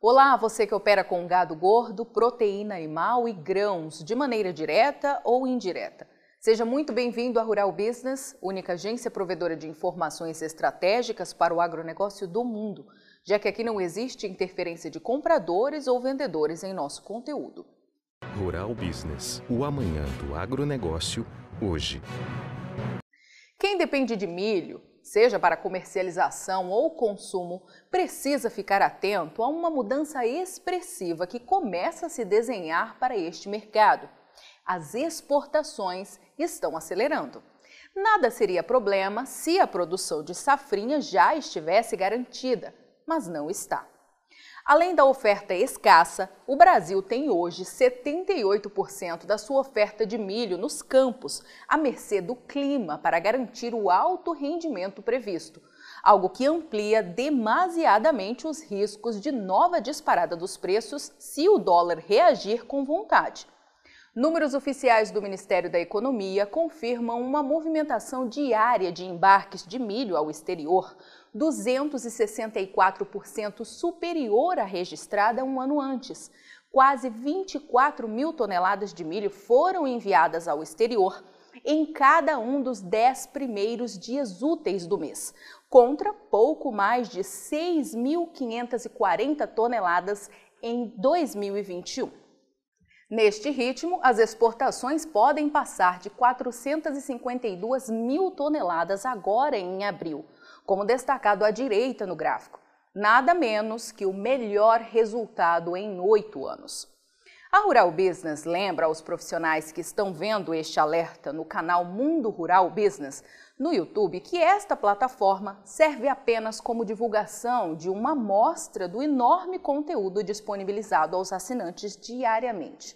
Olá, você que opera com gado gordo, proteína animal e grãos, de maneira direta ou indireta. Seja muito bem-vindo à Rural Business, única agência provedora de informações estratégicas para o agronegócio do mundo, já que aqui não existe interferência de compradores ou vendedores em nosso conteúdo. Rural Business, o amanhã do agronegócio, hoje. Quem depende de milho, seja para comercialização ou consumo, precisa ficar atento a uma mudança expressiva que começa a se desenhar para este mercado. As exportações estão acelerando. Nada seria problema se a produção de safrinha já estivesse garantida, mas não está. Além da oferta escassa, o Brasil tem hoje 78% da sua oferta de milho nos campos, à mercê do clima para garantir o alto rendimento previsto, algo que amplia demasiadamente os riscos de nova disparada dos preços se o dólar reagir com vontade. Números oficiais do Ministério da Economia confirmam uma movimentação diária de embarques de milho ao exterior, 264% superior à registrada um ano antes. Quase 24 mil toneladas de milho foram enviadas ao exterior em cada um dos 10 primeiros dias úteis do mês, contra pouco mais de 6.540 toneladas em 2021. Neste ritmo, as exportações podem passar de 452 mil toneladas agora em abril, como destacado à direita no gráfico, nada menos que o melhor resultado em oito anos. A Rural Business lembra aos profissionais que estão vendo este alerta no canal Mundo Rural Business no YouTube que esta plataforma serve apenas como divulgação de uma amostra do enorme conteúdo disponibilizado aos assinantes diariamente.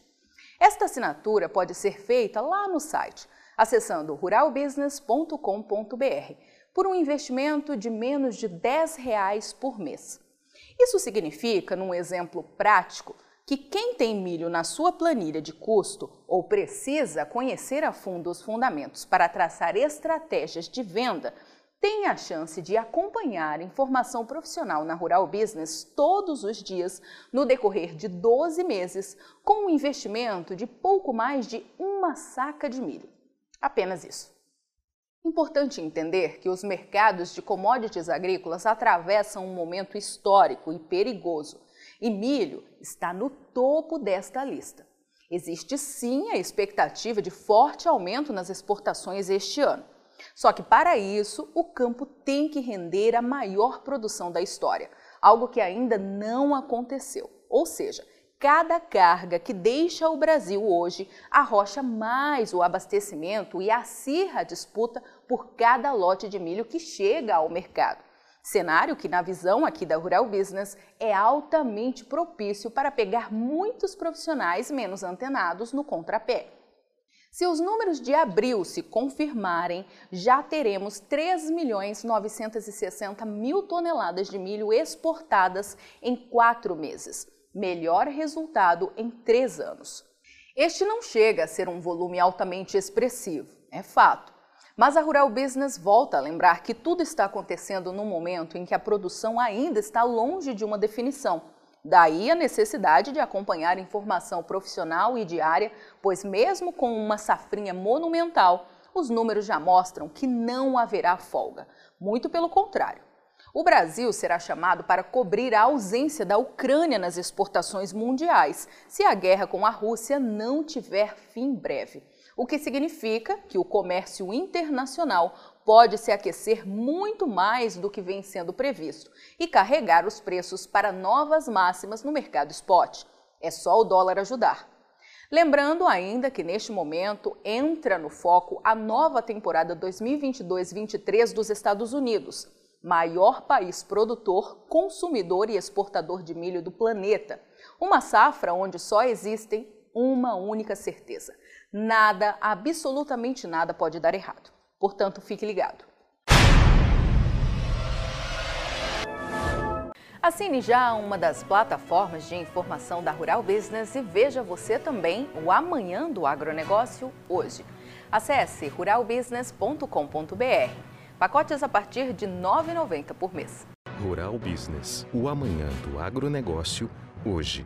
Esta assinatura pode ser feita lá no site, acessando ruralbusiness.com.br, por um investimento de menos de 10 reais por mês. Isso significa, num exemplo prático, que quem tem milho na sua planilha de custo ou precisa conhecer a fundo os fundamentos para traçar estratégias de venda, tem a chance de acompanhar informação profissional na Rural Business todos os dias no decorrer de 12 meses, com um investimento de pouco mais de uma saca de milho. Apenas isso. Importante entender que os mercados de commodities agrícolas atravessam um momento histórico e perigoso, e milho está no topo desta lista. Existe sim a expectativa de forte aumento nas exportações este ano. Só que para isso, o campo tem que render a maior produção da história, algo que ainda não aconteceu. Ou seja, cada carga que deixa o Brasil hoje arrocha mais o abastecimento e acirra a disputa por cada lote de milho que chega ao mercado. Cenário que, na visão aqui da Rural Business, é altamente propício para pegar muitos profissionais menos antenados no contrapé. Se os números de abril se confirmarem, já teremos 3 milhões 960 mil toneladas de milho exportadas em quatro meses. Melhor resultado em três anos. Este não chega a ser um volume altamente expressivo, é fato. Mas a Rural Business volta a lembrar que tudo está acontecendo num momento em que a produção ainda está longe de uma definição Daí a necessidade de acompanhar informação profissional e diária, pois, mesmo com uma safrinha monumental, os números já mostram que não haverá folga. Muito pelo contrário. O Brasil será chamado para cobrir a ausência da Ucrânia nas exportações mundiais, se a guerra com a Rússia não tiver fim breve. O que significa que o comércio internacional pode se aquecer muito mais do que vem sendo previsto e carregar os preços para novas máximas no mercado spot. É só o dólar ajudar. Lembrando ainda que neste momento entra no foco a nova temporada 2022-23 dos Estados Unidos, maior país produtor, consumidor e exportador de milho do planeta. Uma safra onde só existem uma única certeza: nada, absolutamente nada pode dar errado. Portanto, fique ligado. Assine já uma das plataformas de informação da Rural Business e veja você também o Amanhã do Agronegócio hoje. Acesse ruralbusiness.com.br. Pacotes a partir de R$ 9,90 por mês. Rural Business, o amanhã do agronegócio, hoje.